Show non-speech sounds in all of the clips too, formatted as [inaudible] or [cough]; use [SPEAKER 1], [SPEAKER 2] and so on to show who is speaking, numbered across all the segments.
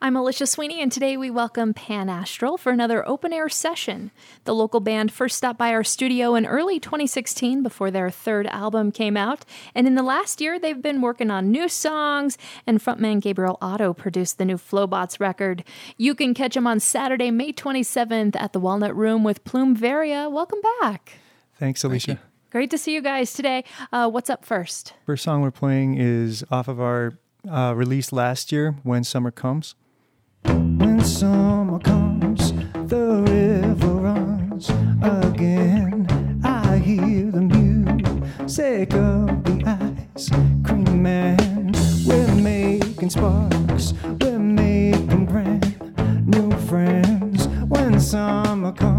[SPEAKER 1] I'm Alicia Sweeney, and today we welcome Pan Astral for another open air session. The local band first stopped by our studio in early 2016 before their third album came out, and in the last year they've been working on new songs, and frontman Gabriel Otto produced the new Flobots record. You can catch them on Saturday, May 27th at the Walnut Room with Plume Varia. Welcome back.
[SPEAKER 2] Thanks, Alicia.
[SPEAKER 3] Thank
[SPEAKER 1] Great to see you guys today. Uh, what's up first?
[SPEAKER 2] First song we're playing is off of our uh, release last year, When Summer Comes. When summer comes, the river runs again. I hear the music of the ice cream man. We're making sparks, we're making brand new friends. When summer comes,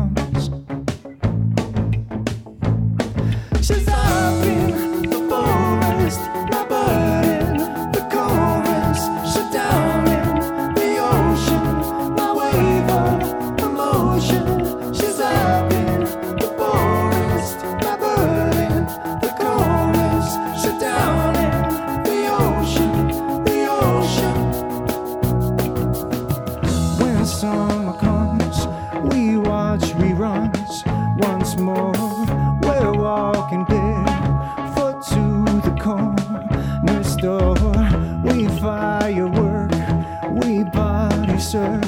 [SPEAKER 2] surf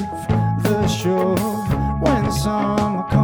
[SPEAKER 2] the shore. When summer comes,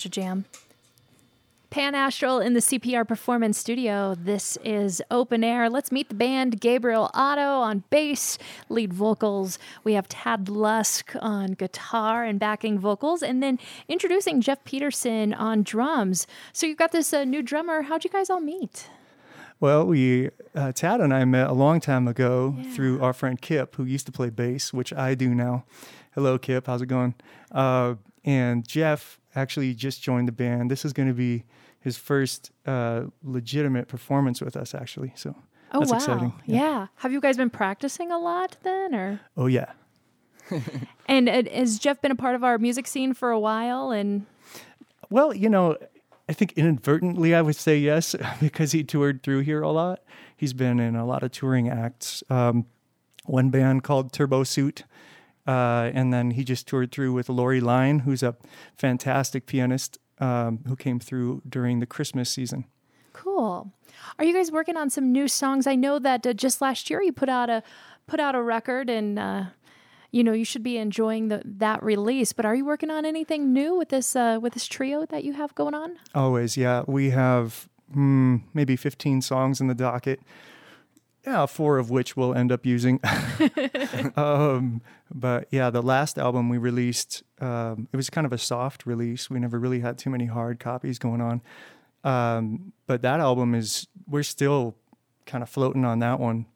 [SPEAKER 1] such a jam. Pan Astral in the CPR Performance Studio. This is open air. Let's meet the band Gabriel Otto on bass, lead vocals. We have Tad Lusk on guitar and backing vocals, and then introducing Jeff Peterson on drums. So you've got this uh, new drummer. How'd you guys all meet?
[SPEAKER 2] Well, we uh, Tad and I met a long time ago through our friend Kip, who used to play bass, which I do now. Hello, Kip. How's it going? Uh, and Jeff actually just joined the band. This is going to be his first uh, legitimate performance with us, actually. So
[SPEAKER 1] Oh
[SPEAKER 2] That's
[SPEAKER 1] wow.
[SPEAKER 2] exciting.
[SPEAKER 1] Yeah. Have you guys been practicing a lot then or
[SPEAKER 2] Oh yeah. [laughs]
[SPEAKER 1] and uh, has Jeff been a part of our music scene for a while and
[SPEAKER 2] Well, you know, I think inadvertently I would say yes [laughs] because he toured through here a lot. He's been in a lot of touring acts. Um, one band called Turbo Suit. Uh, and then he just toured through with Lori Line, who's a fantastic pianist um, who came through during the Christmas season.
[SPEAKER 1] Cool. Are you guys working on some new songs? I know that uh, just last year you put out a put out a record, and uh, you know you should be enjoying the, that release. But are you working on anything new with this uh, with this trio that you have going on?
[SPEAKER 2] Always, yeah. We have hmm, maybe 15 songs in the docket. Yeah, four of which we'll end up using. [laughs] um, but yeah, the last album we released, um, it was kind of a soft release. We never really had too many hard copies going on. Um, but that album is, we're still kind of floating on that one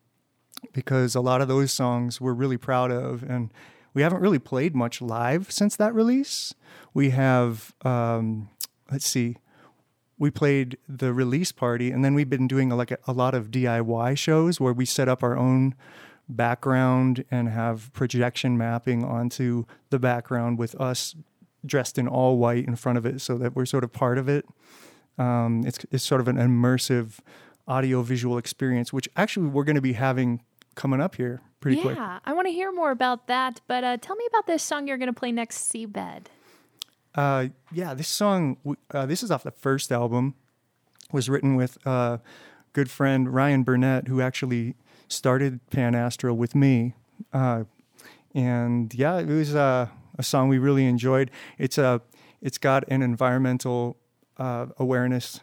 [SPEAKER 2] because a lot of those songs we're really proud of. And we haven't really played much live since that release. We have, um, let's see, we played the release party and then we've been doing like a, a lot of DIY shows where we set up our own background and have projection mapping onto the background with us dressed in all white in front of it so that we're sort of part of it. Um, it's, it's sort of an immersive audio visual experience, which actually we're going to be having coming up here pretty
[SPEAKER 1] yeah,
[SPEAKER 2] quick.
[SPEAKER 1] Yeah, I want to hear more about that. But uh, tell me about this song you're going to play next, Seabed.
[SPEAKER 2] Uh, yeah, this song, uh, this is off the first album, was written with uh, good friend Ryan Burnett, who actually started Pan Astral with me. Uh, and yeah, it was uh, a song we really enjoyed. It's a, it's got an environmental awareness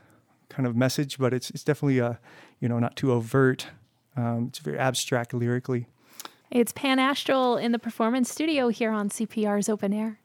[SPEAKER 2] kind of message, but it's it's definitely uh, you know not too overt. Um, it's very abstract lyrically.
[SPEAKER 1] It's Pan Astral in the performance studio here on CPR's Open Air.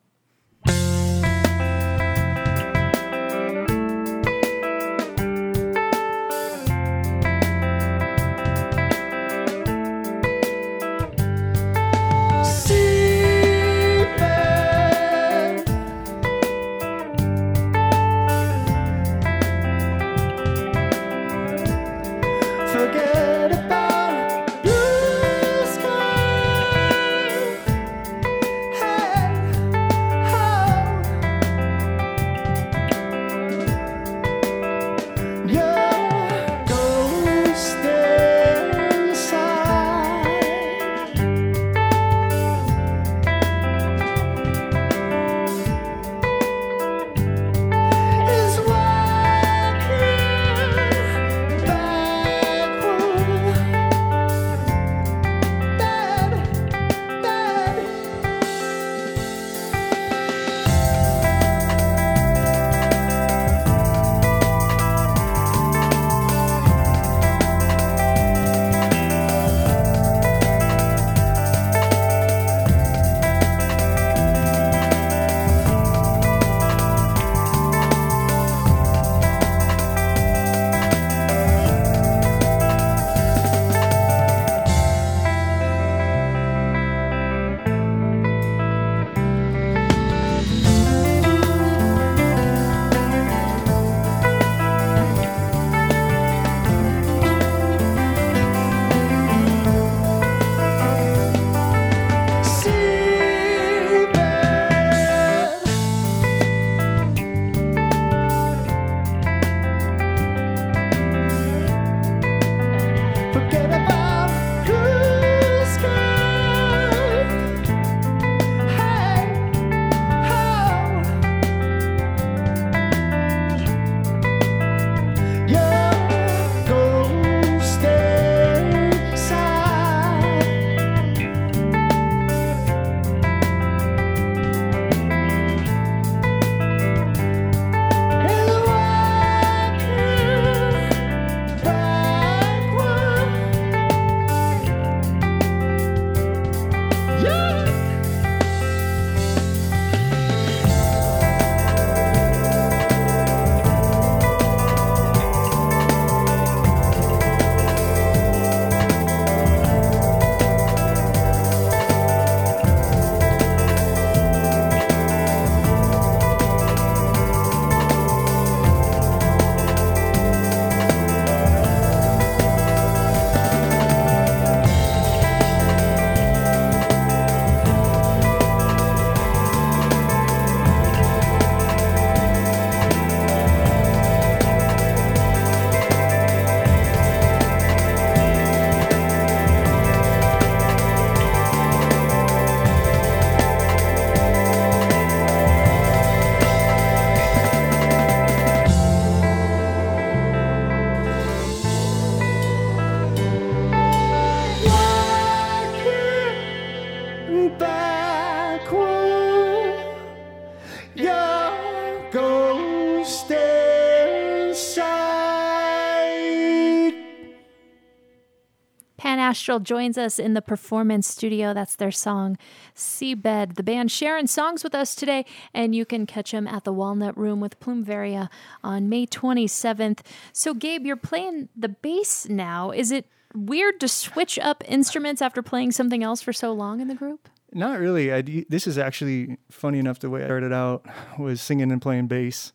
[SPEAKER 1] Joins us in the performance studio. That's their song, Seabed. The band sharing songs with us today, and you can catch them at the Walnut Room with Plume Varia on May 27th. So, Gabe, you're playing the bass now. Is it weird to switch up instruments after playing something else for so long in the group?
[SPEAKER 2] Not really. I, this is actually funny enough. The way I started out was singing and playing bass.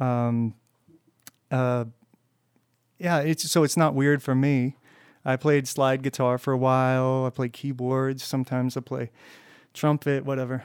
[SPEAKER 2] Um, uh, yeah, it's so it's not weird for me. I played slide guitar for a while. I played keyboards. Sometimes I play trumpet, whatever.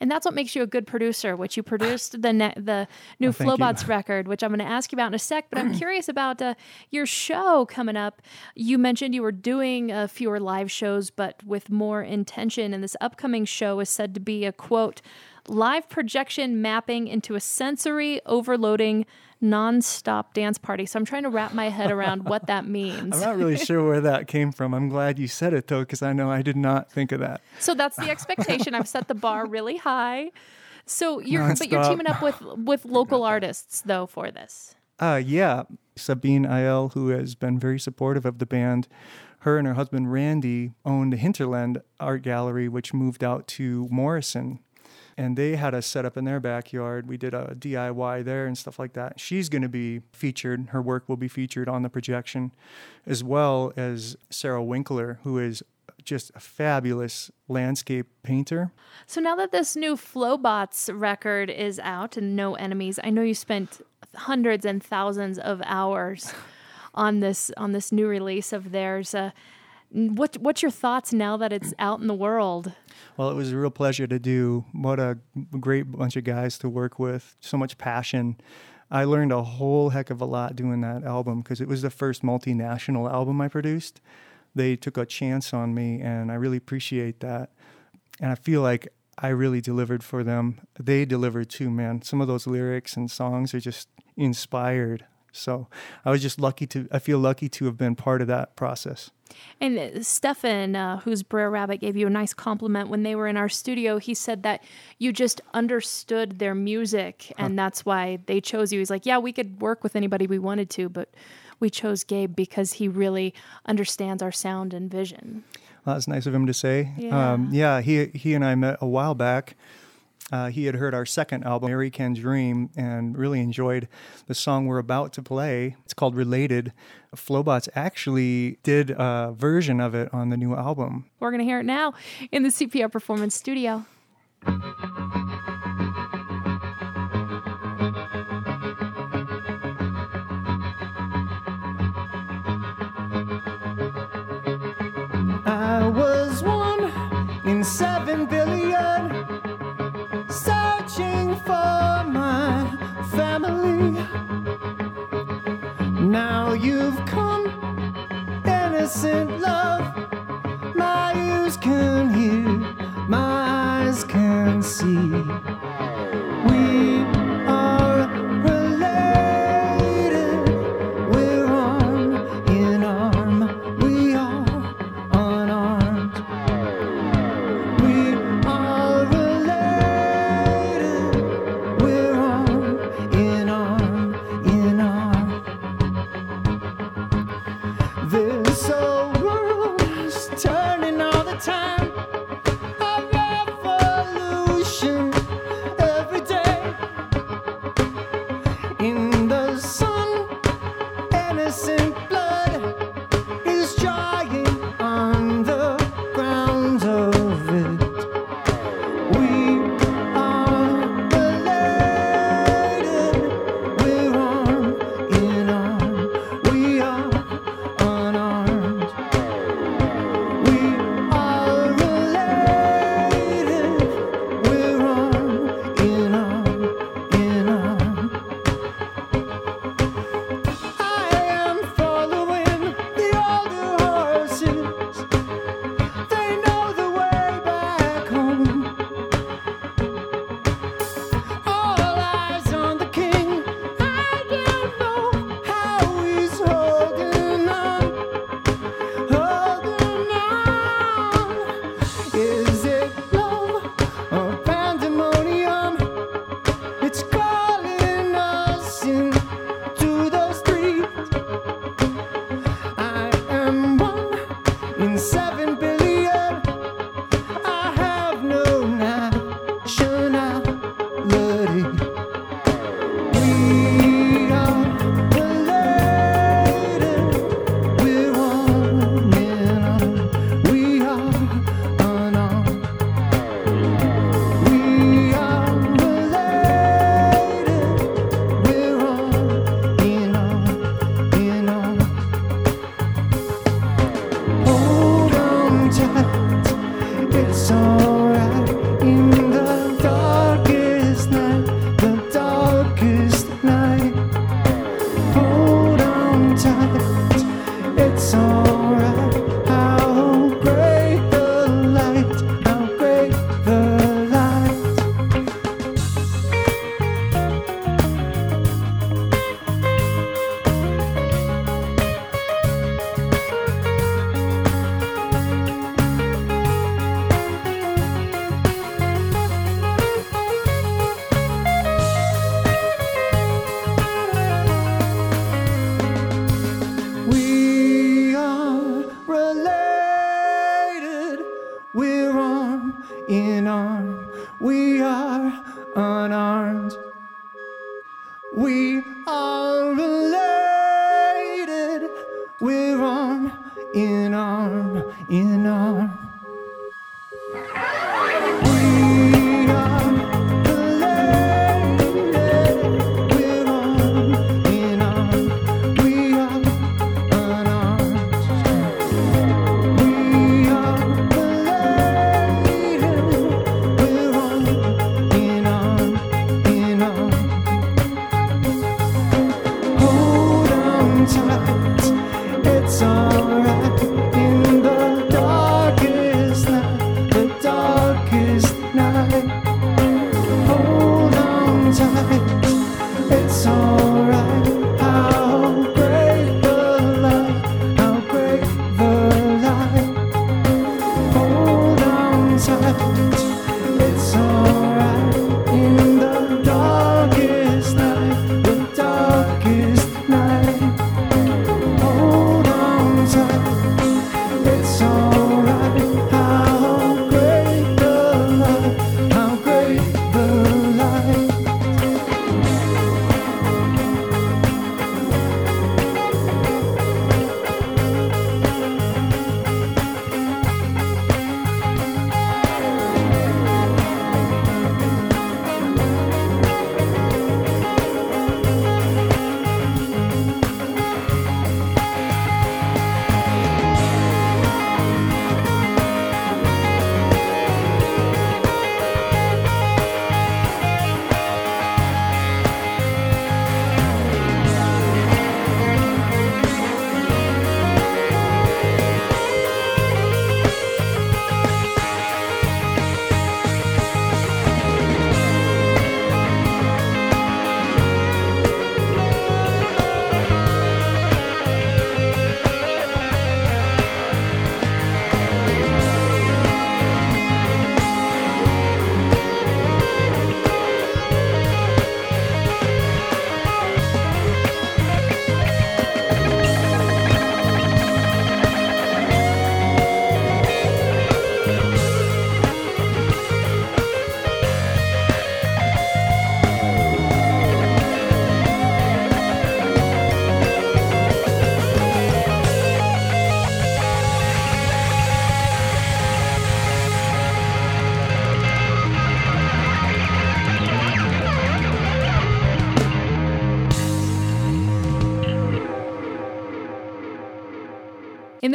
[SPEAKER 1] And that's what makes you a good producer, which you produced the ne- the new
[SPEAKER 2] Oh.
[SPEAKER 1] Flobots record, which I'm going to ask you about in a sec. But I'm [clears throat] curious about uh, your show coming up. You mentioned you were doing uh, fewer live shows, but with more intention. And this upcoming show is said to be a quote live projection mapping into a sensory overloading non-stop dance party. So I'm trying to wrap my head around what that means. [laughs]
[SPEAKER 2] I'm not really [laughs] sure where that came from. I'm glad you said it though, because I know I did not think of that.
[SPEAKER 1] So that's the expectation. I've set the bar [laughs] really high. So you're but you're teaming up with with local artists though for this.
[SPEAKER 2] Uh, yeah, Sabine Ayel, who has been very supportive of the band, her and her husband Randy owned the Hinterland Art Gallery, which moved out to Morrison. And they had us set up in their backyard. We did a DIY there and stuff like that. She's going to be featured. Her work will be featured on the projection, as well as Sarah Winkler, who is just a fabulous landscape painter.
[SPEAKER 1] So now that this new Flobots record is out and No Enemies, I know you spent hundreds and thousands of hours on this on this new release of theirs. Uh, what what's your thoughts now that it's out in the world?
[SPEAKER 2] Well, it was a real pleasure to do. What a great bunch of guys to work with. So much passion. I learned a whole heck of a lot doing that album because it was the first multinational album I produced. They took a chance on me, and I really appreciate that. And I feel like I really delivered for them. They delivered too, man. Some of those lyrics and songs are just inspired. So I was just lucky to, I feel lucky to have been part of that process.
[SPEAKER 1] And uh, Stefan, uh, who's Brer Rabbit, gave you a nice compliment when they were in our studio. He said that you just understood their music, and that's why they chose you. He's like, yeah, we could work with anybody we wanted to, but we chose Gabe because he really understands our sound and vision.
[SPEAKER 2] Well, that's nice of him to say.
[SPEAKER 1] Yeah.
[SPEAKER 2] Um, yeah, he he and I met a while back. Uh, he had heard our second album, Mary Can Dream, and really enjoyed the song we're about to play. It's called Related. Flobots actually did a version of it on the new album.
[SPEAKER 1] We're going to hear it now in the CPR Performance Studio.
[SPEAKER 2] I was one in seven billion, searching for my family. Now you've come, innocent love. My ears can hear,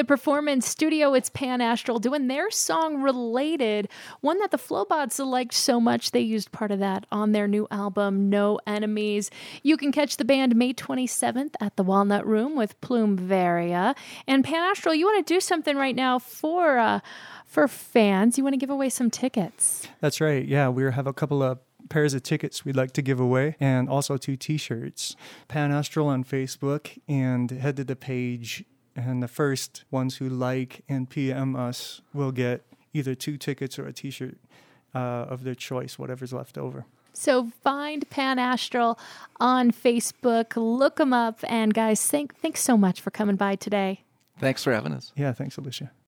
[SPEAKER 2] the
[SPEAKER 1] performance studio, it's Pan Astral doing their song Related, one that the Flobots liked so much they used part of that on their new album, No Enemies. You can catch the band May 27th at the Walnut Room with Plume Varia. And Pan Astral, you want to do something right now for uh, for fans. You want to give away some tickets.
[SPEAKER 2] That's right. Yeah, we have a couple of pairs of tickets we'd like to give away and also two t-shirts. Pan Astral on Facebook and head to the page and the first ones who like and PM us will get either two tickets or a t-shirt uh, of their choice, whatever's left over.
[SPEAKER 1] So find Pan Astral on Facebook, look them up, and guys, thank, thanks so much for coming by today.
[SPEAKER 3] Thanks for having us.
[SPEAKER 2] Yeah, thanks, Alicia.